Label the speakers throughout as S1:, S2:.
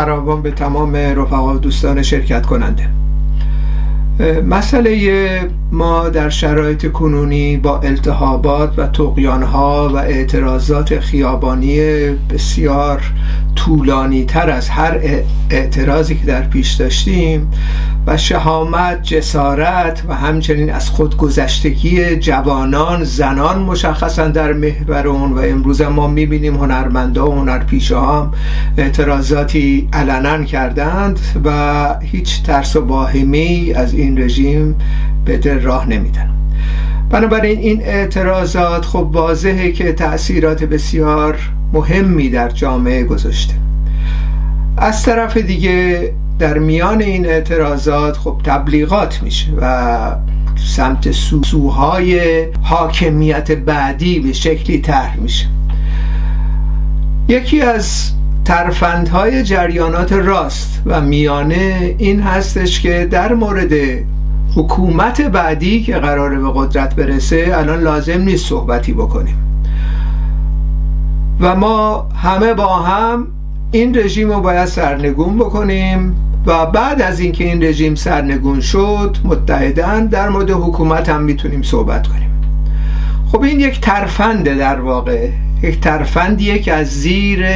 S1: فراوان به تمام رفقا و دوستان شرکت کننده. مسئله ما در شرایط کنونی با التهابات و تقیانها و اعتراضات خیابانی بسیار طولانی تر از هر اعتراضی که در پیش داشتیم و شهامت جسارت و همچنین از خودگذشتگی جوانان زنان مشخصا در محور اون و امروز ما می‌بینیم هنرمندا و هنرپیشه هم اعتراضاتی علنا کردند و هیچ ترس و واهمی از این رژیم به دل راه نمیدن. بنابراین این اعتراضات خب واضحه که تأثیرات بسیار مهمی در جامعه گذاشته. از طرف دیگه در میان این اعتراضات خب تبلیغات میشه و سمت سوهای حاکمیت بعدی به شکلی طرح میشه. یکی از ترفندهای جریانات راست و میانه این هستش که در مورد حکومت بعدی که قراره به قدرت برسه الان لازم نیست صحبتی بکنیم. و ما همه با هم این رژیم رو باید سرنگون بکنیم و بعد از اینکه این رژیم سرنگون شد متحدن در مورد حکومت هم می‌تونیم صحبت کنیم. خب این یک ترفنده در واقع یک ترفندیه که از زیر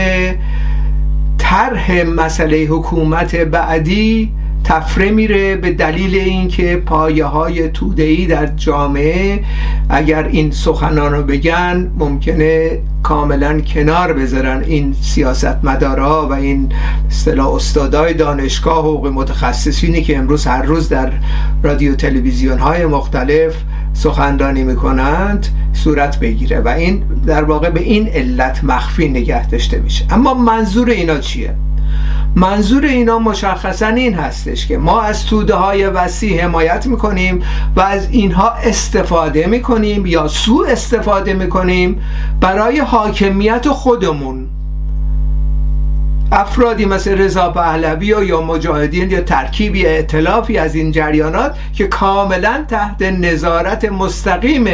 S1: طرح مسئله حکومت بعدی تفره میره به دلیل اینکه پایه های تودهی در جامعه اگر این سخنان رو بگن ممکنه کاملا کنار بذارن این سیاست مدارا و این اصطلاح استادای دانشگاه حقوق متخصصینی که امروز هر روز در رادیو تلویزیون های مختلف سخنرانی می‌کنند صورت بگیره و این در واقع به این علت مخفی نگه داشته میشه. اما منظور اینا چیه؟ منظور اینا مشخصا این هستش که ما از توده های وسیع حمایت می‌کنیم و از اینها استفاده می‌کنیم یا سوء استفاده می‌کنیم برای حاکمیت خودمون. افرادی مثل رضا پهلوی یا مجاهدین یا ترکیبی اعتلافی از این جریانات که کاملا تحت نظارت مستقیم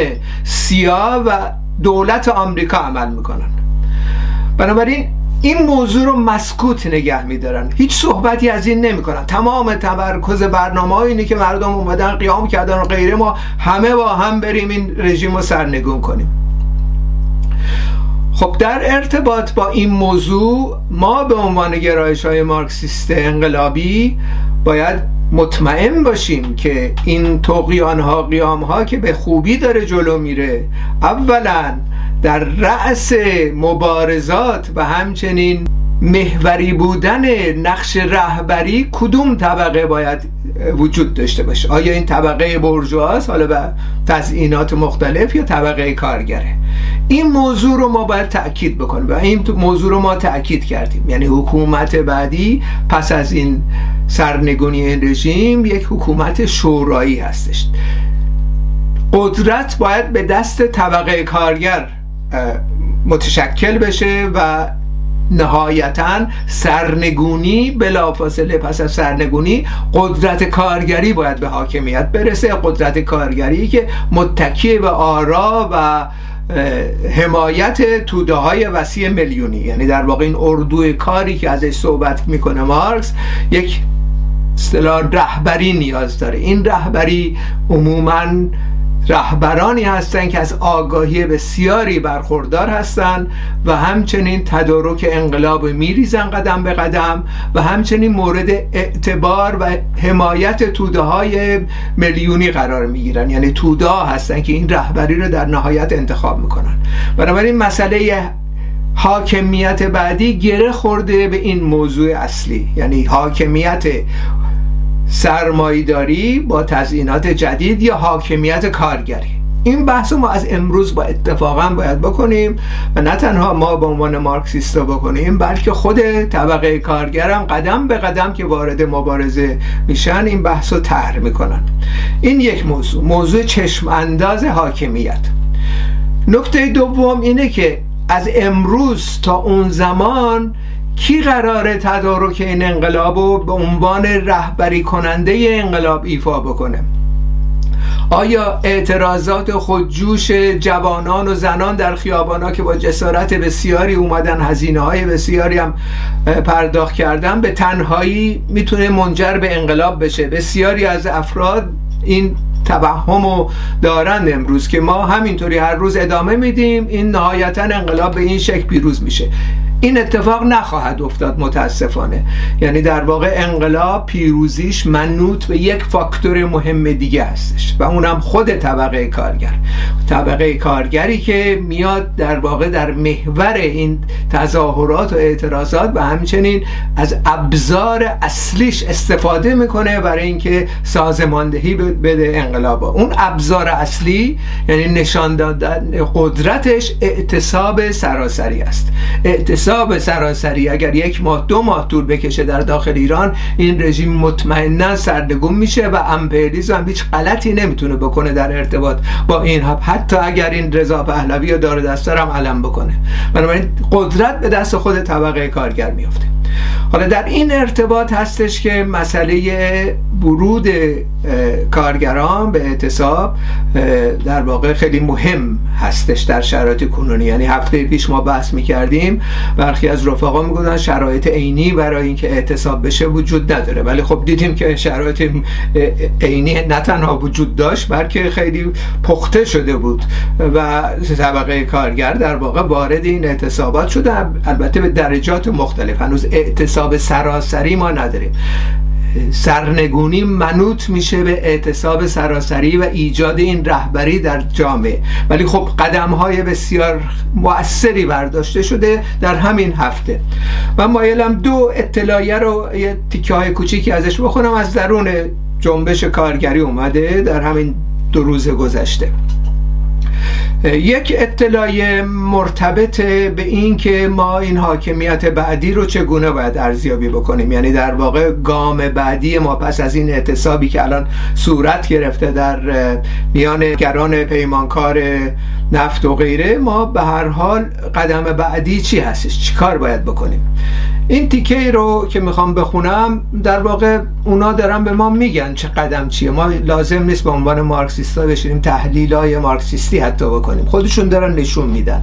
S1: سیا و دولت آمریکا عمل می‌کنن. بنابراین این موضوع رو مسکوت نگه میدارن. هیچ صحبتی از این نمی‌کنن. تمام تمرکز برنامه اینه که مردم اومدن قیام کردن و غیره ما همه با هم بریم این رژیم رو سرنگون کنیم. خب در ارتباط با این موضوع ما به عنوان گرایش های مارکسیست انقلابی باید مطمئن باشیم که این توقیان ها قیام ها که به خوبی داره جلو میره اولا در رأس مبارزات و همچنین محوری بودن نقش رهبری کدوم طبقه باید وجود داشته باشه؟ آیا این طبقه برجواست؟ حالا به تزئینات مختلف یا طبقه کارگره؟ این موضوع رو ما باید تأکید بکنیم و این موضوع رو ما تأکید کردیم. یعنی حکومت بعدی پس از این سرنگونی این رژیم یک حکومت شورایی هستش. قدرت باید به دست طبقه کارگر متشکل بشه و نهایتا سرنگونی بلافاصله پس از سرنگونی قدرت کارگری باید به حاکمیت برسه. قدرت کارگری که متکی به آرا و حمایت توده های وسیع میلیونی. یعنی در واقع این اردوی کاری که ازش صحبت می‌کنه مارکس یک اصطلاح رهبری نیاز داره. این رهبری عموماً رهبرانی هستند که از آگاهی بسیاری برخوردار هستند و همچنین تدارک انقلاب میریزن قدم به قدم و همچنین مورد اعتبار و حمایت توده های میلیونی قرار می‌گیرن. یعنی توده هستن که این رهبری رو در نهایت انتخاب می‌کنن. بنابراین مسئله حاکمیت بعدی گره خورده به این موضوع اصلی. یعنی حاکمیت سرمایداری با تزیینات جدید یا حاکمیت کارگری. این بحث ما از امروز با اتفاقا باید بکنیم و نه تنها ما به عنوان مارکسیستا بکنیم بلکه خود طبقه کارگرم قدم به قدم که وارد مبارزه میشن این بحث رو طرح می‌کنن. این یک موضوع. موضوع چشم انداز حاکمیت. نکته دوم اینه که از امروز تا اون زمان کی قراره تدارک این انقلاب رو به عنوان رهبری کننده انقلاب ایفا بکنه؟ آیا اعتراضات خودجوش جوانان و زنان در خیابانا که با جسارت بسیاری اومدن هزینه های بسیاری هم پرداخت کردن به تنهایی می‌تونه منجر به انقلاب بشه؟ بسیاری از افراد این توهم دارند امروز که ما همینطوری هر روز ادامه میدیم. این نهایتا انقلاب به این شکل پیروز میشه. این اتفاق نخواهد افتاد متاسفانه. یعنی در واقع انقلاب پیروزیش منوط به یک فاکتور مهم دیگه هستش و اونم خود طبقه کارگر. طبقه کارگری که میاد در واقع در محور این تظاهرات و اعتراضات و همچنین از ابزار اصلیش استفاده می‌کنه برای اینکه سازماندهی بده انقلاب اون ابزار اصلی یعنی نشان دادن قدرتش اعتصاب سراسری است. اعتصاب به سراسری اگر یک ماه دو ماه طول بکشه در داخل ایران این رژیم مطمئنا سردگون میشه و امپریالیسم هم هیچ غلطی نمی‌تونه بکنه در ارتباط با این حتی اگر این رضا پهلوی یا دار دستر هم علم بکنه. بنابراین قدرت به دست خود طبقه کارگر میافته. حالا در این ارتباط هستش که مسئله ورود کارگران به اعتصاب در واقع خیلی مهم هستش در شرایط کنونی. یعنی هفته پیش ما بحث می‌کردیم برخی از رفقا می‌گفتن شرایط عینی برای اینکه اعتصاب بشه وجود نداره. ولی خب دیدیم که شرایط عینی نه تنها وجود داشت بلکه خیلی پخته شده بود. و طبقه کارگر در واقع وارد این اعتصابات شده. البته به درجات مختلف. هنوز اعتصاب سراسری ما نداریم. سرنگونی منوط میشه به اعتصاب سراسری و ایجاد این رهبری در جامعه. ولی خب قدم های بسیار مؤثری برداشته شده در همین هفته. و مایلم دو اطلاعیه رو یه تیکه های کوچیکی ازش بخونم. از درون جنبش کارگری اومده در همین دو روز گذشته. یک اطلاعیه مرتبط به این که ما این حاکمیت بعدی رو چگونه باید ارزیابی بکنیم؟ یعنی در واقع گام بعدی ما پس از این اعتصابی که الان صورت گرفته در میان گران پیمانکار نفت و غیره ما به هر حال قدم بعدی چی هستش؟ چی کار باید بکنیم؟ این تیکه رو که می‌خوام بخونم در واقع اونا دارن به ما میگن چه قدم چیه. ما لازم نیست به عنوان مارکسیستا بشینیم تحلیل های مارکسیستی حتی بکنیم. خودشون دارن نشون میدن.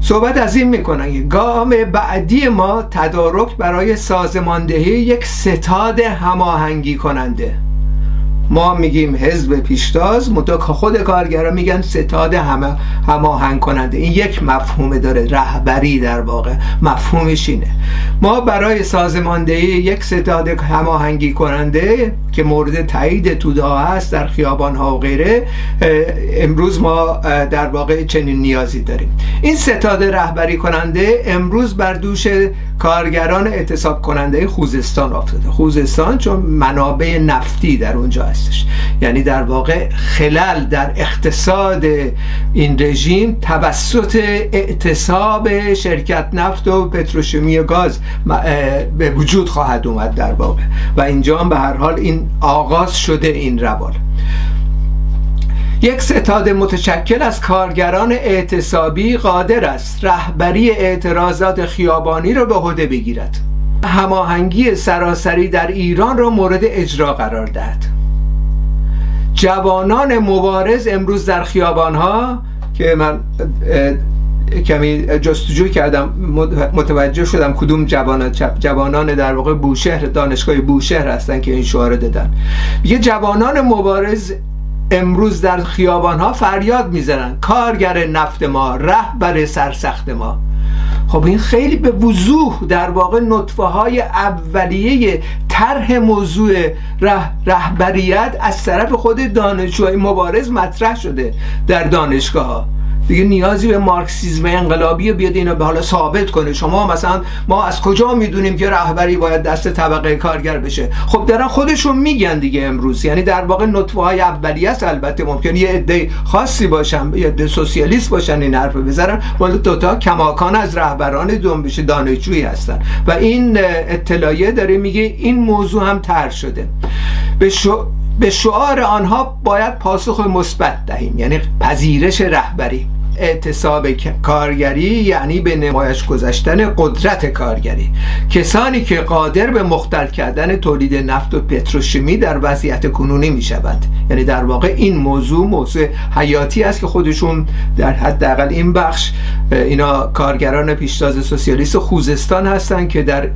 S1: صحبت از این می‌کنن گام بعدی ما تدارک برای سازماندهی یک ستاد هماهنگی کننده. ما میگیم حزب پیشتاز متا خود کارگرا میگن ستاد همه هماهنگ کننده. این یک مفهوم داره رهبری در واقع. مفهومش اینه. ما برای سازماندهی یک ستاد هماهنگی کننده که مورد تایید توده هست در خیابان ها و غیره امروز ما در واقع چنین نیازی داریم. این ستاد رهبری کننده امروز بر دوش کارگران اعتصاب کننده خوزستان افتاده. خوزستان چون منابع نفتی در اونجا هستش. یعنی در واقع خلل در اقتصاد این رژیم توسط اعتصاب شرکت نفت و پتروشیمی گاز به وجود خواهد اومد در واقع. و اینجا هم به هر حال این آغاز شده این روال. یک ستاد متشکل از کارگران اعتصابی قادر است رهبری اعتراضات خیابانی را به عهده بگیرد. هماهنگی سراسری در ایران را مورد اجرا قرار دهد. جوانان مبارز امروز در خیابانها که من کمی جستجو کردم متوجه شدم کدوم جوانان جوانان در واقع بوشهر دانشگاه بوشهر هستن که این شعار دادن. یه جوانان مبارز امروز در خیابان ها فریاد می‌زنن. کارگر نفت ما رهبر سرسخت ما. خب این خیلی به وضوح در واقع نطفه های اولیه طرح موضوع ره، رهبریت از طرف خود دانشجوهای مبارز مطرح شده در دانشگاه ها دیگه نیازی به مارکسیزم انقلابی بیاد اینو به حالا ثابت کنه. شما مثلا ما از کجا می‌دونیم که رهبری باید دست طبقه کارگر بشه؟ خب دارن خودشون میگن دیگه امروز. یعنی در واقع نطفه های اولیه است البته ممکن یه عده خاصی باشن یه عده سوسیالیست باشن این حرف بزنن ولی دوتا کماکان از رهبران جنبش دانشجویی هستن. و این اطلاعیه داره میگه این موضوع هم تر شده. به به شعار آنها باید پاسخ مثبت دهیم. یعنی پذیرش رهبری. اعتصاب کارگری یعنی به نمایش گذاشتن قدرت کارگری. کسانی که قادر به مختل کردن تولید نفت و پتروشیمی در وضعیت کنونی می شود یعنی در واقع این موضوع موضوع حیاتی است که خودشون در حداقل این بخش اینا کارگران پیشتاز سوسیالیست خوزستان هستند که در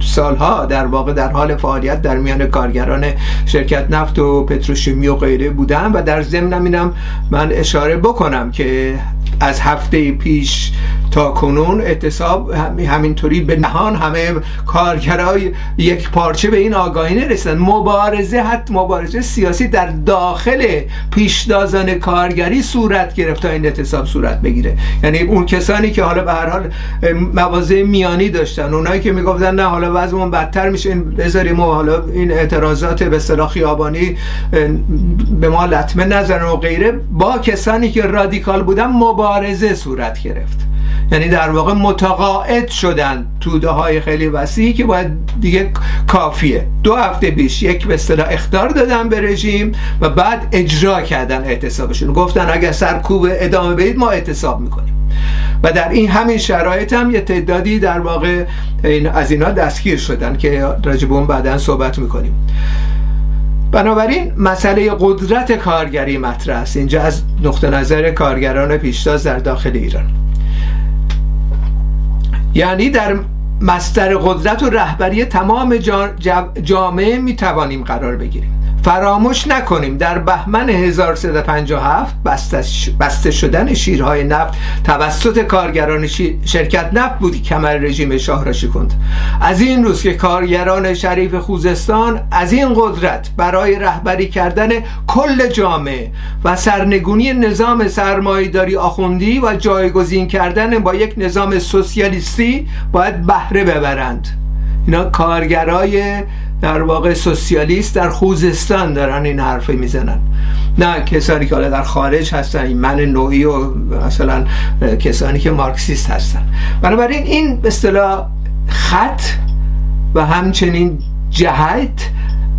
S1: سالها در واقع در حال فعالیت در میان کارگران شرکت نفت و پتروشیمی و غیره بودن و در ضمنم اینم من اشاره بکنم که از هفته پیش تا کنون اعتصاب همینطوری به نهان همه کارگرای یک پارچه به این آگاهی نرسیدن. مبارزه حتی مبارزه سیاسی در داخل پیشدازان کارگری صورت گرفت تا این اعتصاب صورت بگیره. یعنی اون کسانی که حالا به هر حال مواضع میانی داشتن اونایی که می‌گفتن نه حالا وضعمون بدتر میشه. این بذاریم و حالا این اعتراضات به اصطلاح خیابانی به ما لطمه نزنن و غیره. با کسانی که رادیکال بودن مبارزه صورت گرفت. یعنی در واقع متقاعد شدن توده های خیلی وسیعی که باید دیگه کافیه. دو هفته پیش یک به اصطلاح اختار دادن به رژیم و بعد اجرا کردن اعتصابشون. گفتن اگر سرکوب ادامه بدید ما اعتصاب می‌کنیم. و در این همین شرایط هم یه تعدادی در واقع این از اینا دستگیر شدن که راجب اون بعدا صحبت می‌کنیم. بنابراین مسئله قدرت کارگری مطرح است. اینجا از نقطه نظر کارگران پیشتاز در داخل ایران. یعنی در مستر قدرت و رهبری تمام جامعه می توانیم قرار بگیریم. فراموش نکنیم در بهمن 1357 بسته شدن شیرهای نفت توسط کارگران شرکت نفت بود کمر رژیم شاه را شکند. از این روز که کارگران شریف خوزستان از این قدرت برای رهبری کردن کل جامعه و سرنگونی نظام سرمایهداری آخوندی و جایگزین کردن با یک نظام سوسیالیستی باید بهره ببرند. اینا کارگرای در واقع سوسیالیست در خوزستان دارن این حرف می‌زنن. نه کسانی که حالا در خارج هستن این من نوعی و مثلا کسانی که مارکسیست هستن. بنابراین این به اصطلاح خط و همچنین جهت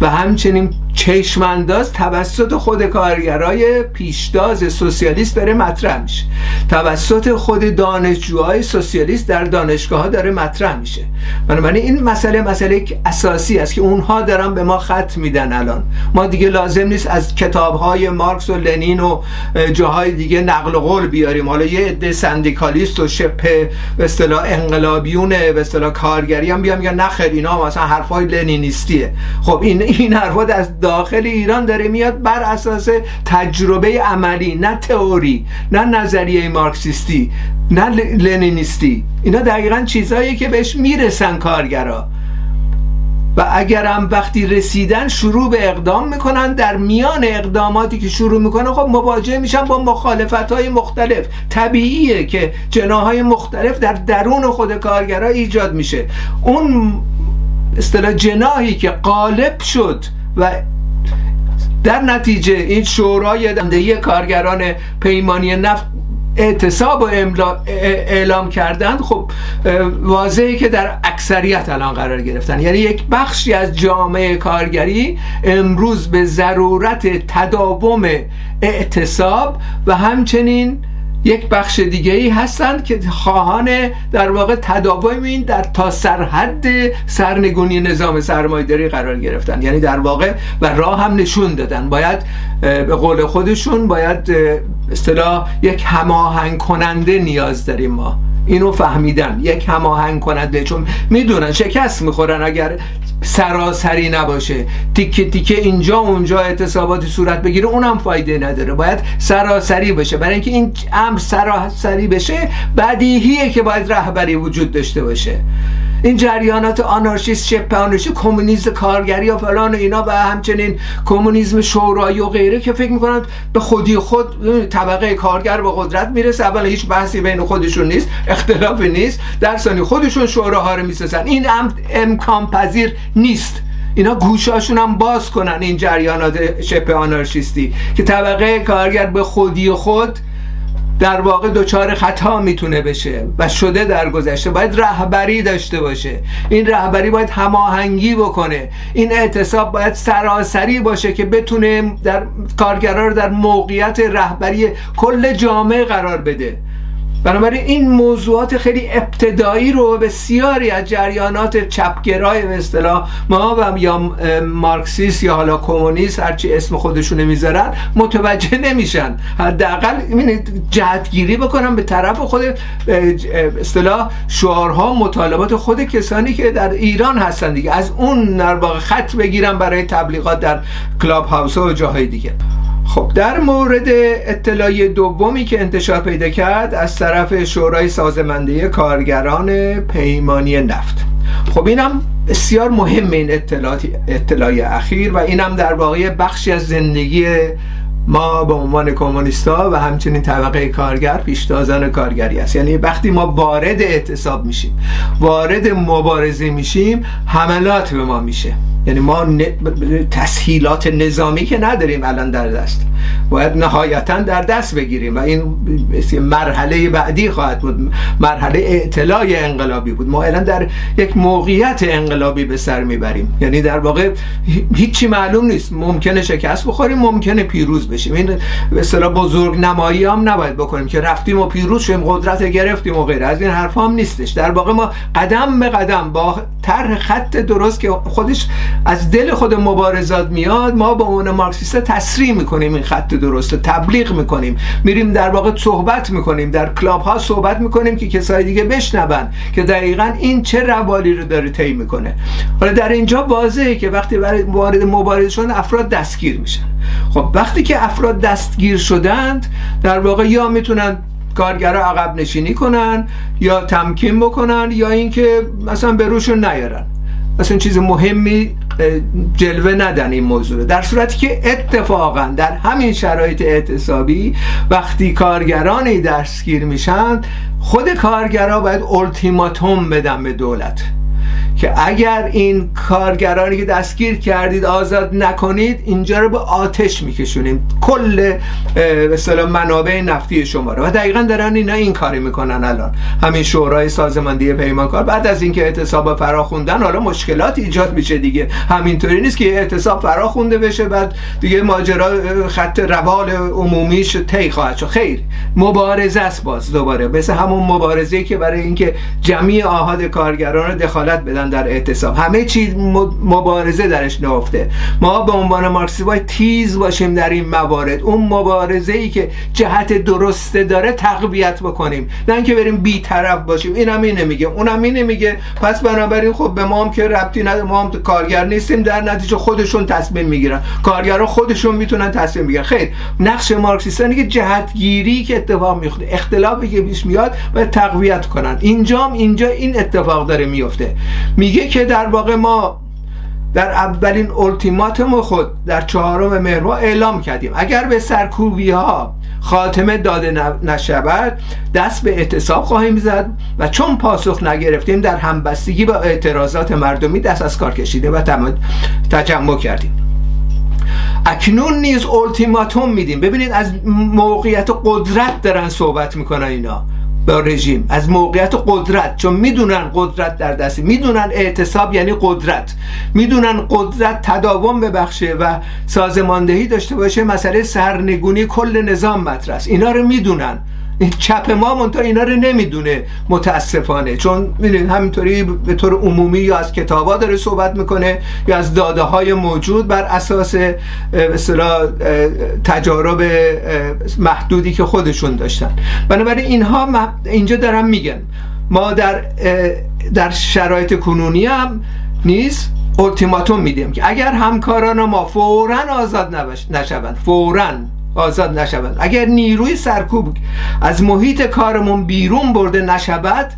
S1: و همچنین چشمانداز توسط خود کارگرای پیشتاز سوسیالیست داره مطرح میشه. توسط خود دانشجوهای سوسیالیست در دانشگاه ها داره مطرح میشه. بنابراین این مسئله مسئله اساسی است که اونها دارن به ما خط میدن الان. ما دیگه لازم نیست از کتاب های مارکس و لنین و جاهای دیگه نقل قول بیاریم. حالا یه عده سندیکالیست و شبه به اصطلاح انقلابیون به اصطلاح کارگری هم بیان میگن نخیر اینا مثلا حرفای لنینیستیه. خب این این حرفا از داخل ایران داره میاد بر اساس تجربه عملی نه تئوری نه نظریه مارکسیستی نه لنینیستی. اینا دقیقا چیزهایی که بهش می‌رسن کارگرا. و اگرم وقتی رسیدن شروع به اقدام می‌کنن در میان اقداماتی که شروع می‌کنن خب مواجه میشن با مخالفت های مختلف. طبیعیه که جناهای مختلف در درون خود کارگرا ایجاد میشه. اون اصطلاح جناهی که غالب شد و در نتیجه این شورای دندهی کارگران پیمانی نفت اعتصاب و اعلام کردند خب واضحه که در اکثریت الان قرار گرفتن. یعنی یک بخشی از جامعه کارگری امروز به ضرورت تداوم اعتصاب و همچنین یک بخش دیگه ای هستند که خواهان در واقع تداوم این در تا سرحد سرنگونی نظام سرمایه‌داری قرار گرفتن. یعنی در واقع و راه هم نشون دادن. باید به قول خودشون باید اصطلاح یک هماهنگ کننده نیاز داریم ما. اینو فهمیدن. یک هماهنگ کننده. چون می‌دونن شکست می‌خورن. اگر سراسری نباشه. تیکه تیکه اینجا اونجا اعتصاباتی صورت بگیره اونم فایده نداره. باید سراسری بشه. برای اینکه این امر سراسری بشه بدیهیه که باید رهبری وجود داشته باشه. این جریانات آنارشیست شبه آنارشیست کمونیسم کارگری و فلان و اینا و همچنین کمونیسم شورایی و غیره که فکر می‌کنن به خودی خود طبقه کارگر به قدرت می‌رسه. اول هیچ بحثی بین خودشون نیست اختلافی نیست. در ثانی خودشون شوراها رو می‌سازن. این امکان پذیر نیست. اینا گوشاشون هم باز کنن این جریانات شبه آنارشیستی که طبقه کارگر به خودی خود در واقع دچار خطا می‌تونه بشه و شده در گذشته. باید رهبری داشته باشه. این رهبری باید هماهنگی بکنه. این اعتصاب باید سراسری باشه که بتونه در کارگرا رو در موقعیت رهبری کل جامعه قرار بده. بنابراین این موضوعات خیلی ابتدایی رو بسیاری از جریانات چپگرای به اصطلاح ما و یا مارکسیست یا حالا کمونیست هرچی اسم خودشون می‌ذارن متوجه نمیشن. حداقل جهتگیری بکنم به طرف خود اصطلاح شعارها مطالبات خود کسانی که در ایران هستن دیگه. از اون در واقع خط بگیرم برای تبلیغات در کلاب هاوس و جاهای دیگه. خب در مورد اطلاعی دومی که انتشار پیدا کرد از طرف شورای سازمانده کارگران پیمانی نفت. خب اینم بسیار مهم این اطلاعات اطلاعی اخیر و اینم در واقع بخشی از زندگی ما به عنوان کمونیستا و همچنین طبقه کارگر پیشتازان کارگری است. یعنی وقتی ما وارد اعتصاب میشیم وارد مبارزه میشیم حملات به ما میشه. یعنی ما تسهیلات نظامی که نداریم الان در دست. باید نهایتا در دست بگیریم و این مرحله بعدی خواهد بود. مرحله اعتلاع انقلابی بود. ما الان در یک موقعیت انقلابی به سر می‌بریم. یعنی در واقع هیچی معلوم نیست. ممکنه شکست بخوریم ممکنه پیروز بشیم. این به اصطلاح بزرگ نمایی هم نباید بکنیم که رفتیم و پیروز شدیم قدرت گرفتیم و غیره. از این حرف هم نیستش. در واقع ما قدم به قدم با طرح خط درست که خودش از دل خود مبارزات میاد ما به عنوان مارکسیست تسریع می‌کنیم این خط درست تبلیغ می‌کنیم. میریم در واقع صحبت می‌کنیم در کلاب ها صحبت می‌کنیم که کسای دیگه بشنون که دقیقا این چه روالی رو داره طی می‌کنه. حالا در اینجا واضحه که وقتی وارد مبارزه شدن افراد دستگیر میشن. خب وقتی که افراد دستگیر شدند در واقع یا می‌تونن کارگرا عقب نشینی کنن یا تمکین بکنن یا اینکه مثلا به روشون نیارن. اصلا چیز مهمی جلوه ندن این موضوع در صورتی که اتفاقا در همین شرایط اعتصابی وقتی کارگرانی دستگیر میشن خود کارگرا باید التیماتوم بدن به دولت. که اگر این کارگرانی که دستگیر کردید آزاد نکنید اینجا رو به آتش میکشونیم. کل به منابع نفتی شما رو. و دقیقا دارن اینا این کاری می‌کنن الان. همین شورای سازماندهی پیمانکار. بعد از اینکه اعتصاب فرا خوندن حالا مشکلات ایجاد میشه دیگه. همینطوری نیست که اعتصاب فرا خونده بشه بعد دیگه ماجرا خط روال عمومیش طی خواهد شد. خیر مبارزه است باز دوباره. مثل همون مبارزه که برای اینکه جمعی آهاد کارگران دخالت بدن در اعتصاب. همه چیز مبارزه درش نفته ما به عنوان مارکسی باید تیز باشیم در این موارد. اون مبارزه ای که جهت درسته داره تقویت بکنیم. نه اینکه بریم بیطرف باشیم. اینم اینه میگه. اونم اینه میگه. پس بنابراین خب به ما هم که ربطی نداره. ما هم کارگر نیستیم. در نتیجه خودشون تصمیم می‌گیرن. کارگران خودشون می‌تونن تصمیم بگیرن. خیر. نقش مارکسیستان که جهتگیری که اتفاق میفته اختلافی که پیش میاد و تقویت کنن. اینجام اینجا این اتفاق داره میفته میگه که در واقع ما در اولین التیماتوم خود در چهارم مهر اعلام کردیم. اگر به سرکوبی ها خاتمه داده نشود دست به اعتصاب خواهیم زد و چون پاسخ نگرفتیم در همبستگی با اعتراضات مردمی دست از کار کشیده و تجمع کردیم. اکنون نیز التیماتوم میدیم. ببینید از موقعیت قدرت دارن صحبت می‌کنن اینا. با رژیم از موقعیت قدرت چون می‌دونن قدرت در دستی می‌دونن اعتصاب یعنی قدرت می‌دونن قدرت تداوم ببخشه و سازماندهی داشته باشه مسئله سرنگونی کل نظام مطرح اینا رو می‌دونن. چپ ما منتها اینا رو نمی‌دونه متاسفانه. چون می‌دونید همینطوری به طور عمومی یا از کتابا داره صحبت می‌کنه یا از داده های موجود بر اساس مثلا تجارب محدودی که خودشون داشتن. بنابراین اینها اینجا دارم میگن. ما در در شرایط کنونی هم نیست التیماتوم میدیم که اگر همکاران ما فورا آزاد نشوند فورا آزاد نشوند اگر نیروی سرکوب از محیط کارمون بیرون برده نشود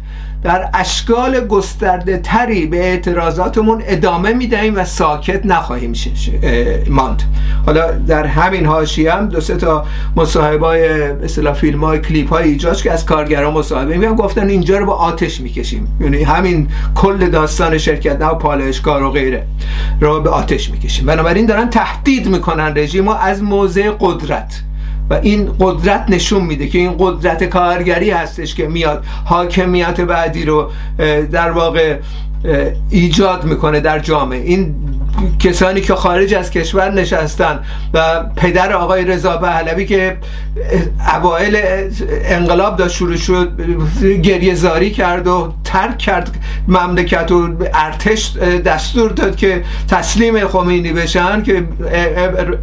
S1: در اشکال گسترده تری به اعتراضاتمون ادامه می‌دهیم و ساکت نخواهیم ماند. حالا در همین هاشی هم دو سه تا مصاحبه های مثلا فیلم های کلیپ های ایجاد که از کارگران مصاحبه میگم گفتن اینجا رو با آتش می‌کشیم. یعنی همین کل داستان شرکت نه و پالایشگاه و غیره رو به آتش می‌کشیم. بنابراین دارن تهدید می‌کنن رژیم از موضع قدرت. و این قدرت نشون میده که این قدرت کارگری هستش که میاد حاکمیت بعدی رو در واقع ایجاد می‌کنه در جامعه. این کسانی که خارج از کشور نشستن و پدر آقای رضا پهلوی که اوایل انقلاب داشت شروع شد گریه زاری کرد و ترک کرد مملکت و ارتش دستور داد که تسلیم خمینی بشن که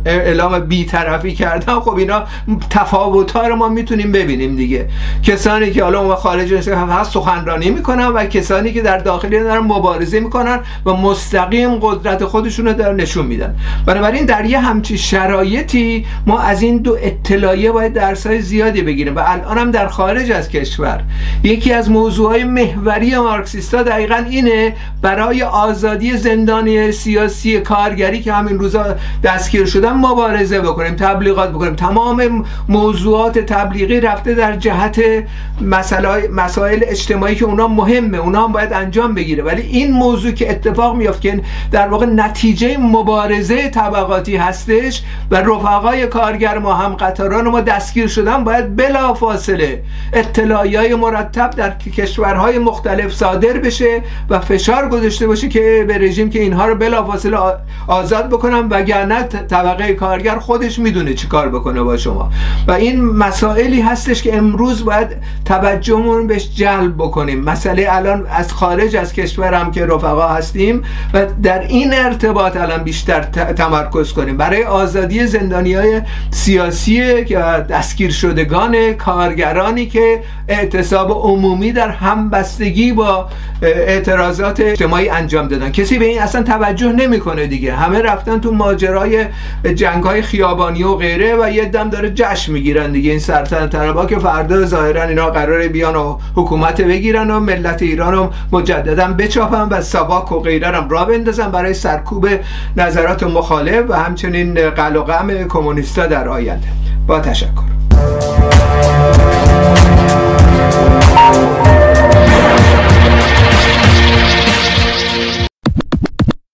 S1: اعلام بیطرفی کردن. خب اینا تفاوت ها رو ما می‌تونیم ببینیم دیگه. کسانی که حالا ما خارج هست سخنرانی می‌کنن و کسانی که در داخلی دارن مبارزه می‌کنن و مستقیم قدرت خودشون رو در نشون میدن. بنابراین در یه همچی شرایطی ما از این دو اطلاعیه باید درسای زیادی بگیریم. و الان هم در خارج از کشور. یکی از موضوعهای محوری مارکسیستا دقیقا اینه برای آزادی زندانی سیاسی کارگری که همین روزا دستگیر شدن مبارزه بکنیم تبلیغات بکنیم. تمام موضوعات تبلیغی رفته در جهت مسائل اجتماعی که اونا مهمه اونا هم باید انجام بگیره. ولی این موضوع که اتفاق میافت که در واقع نتیجه مبارزه طبقاتی هستش و رفقای کارگر ما هم قطاران ما دستگیر شدن باید بلا فاصله اطلاعی های مرتب در کشورهای مختلف صادر بشه و فشار گذاشته باشه که به رژیم که اینها رو بلا فاصله آزاد بکنم وگرنه طبقه کارگر خودش می‌دونه چی کار بکنه با شما. و این مسائلی هستش که امروز باید توجهمون بهش جلب بکنیم. مسئله الان از خارج از کشور هم که رفقا هستیم و در این ارتباط الان بیشتر تمرکز کنیم. برای آزادی زندانی های سیاسی که دستگیر شدگان کارگرانی که اعتصاب عمومی در همبستگی با اعتراضات اجتماعی انجام دادن. کسی به این اصلا توجه نمی‌کنه دیگه. همه رفتن تو ماجرای جنگ های خیابانی و غیره و یه دم داره جشن می‌گیرن دیگه. این سرطان طلبا که فردا ظاهرا اینا قراره بیان و حکومت بگیرن و ملت ایران رو مجددا بچاپن و سباک و غیره را بندازن برای سرکوب نظرات مخالف و همچنین قل و غم کمونیستا در آینده. با تشکر.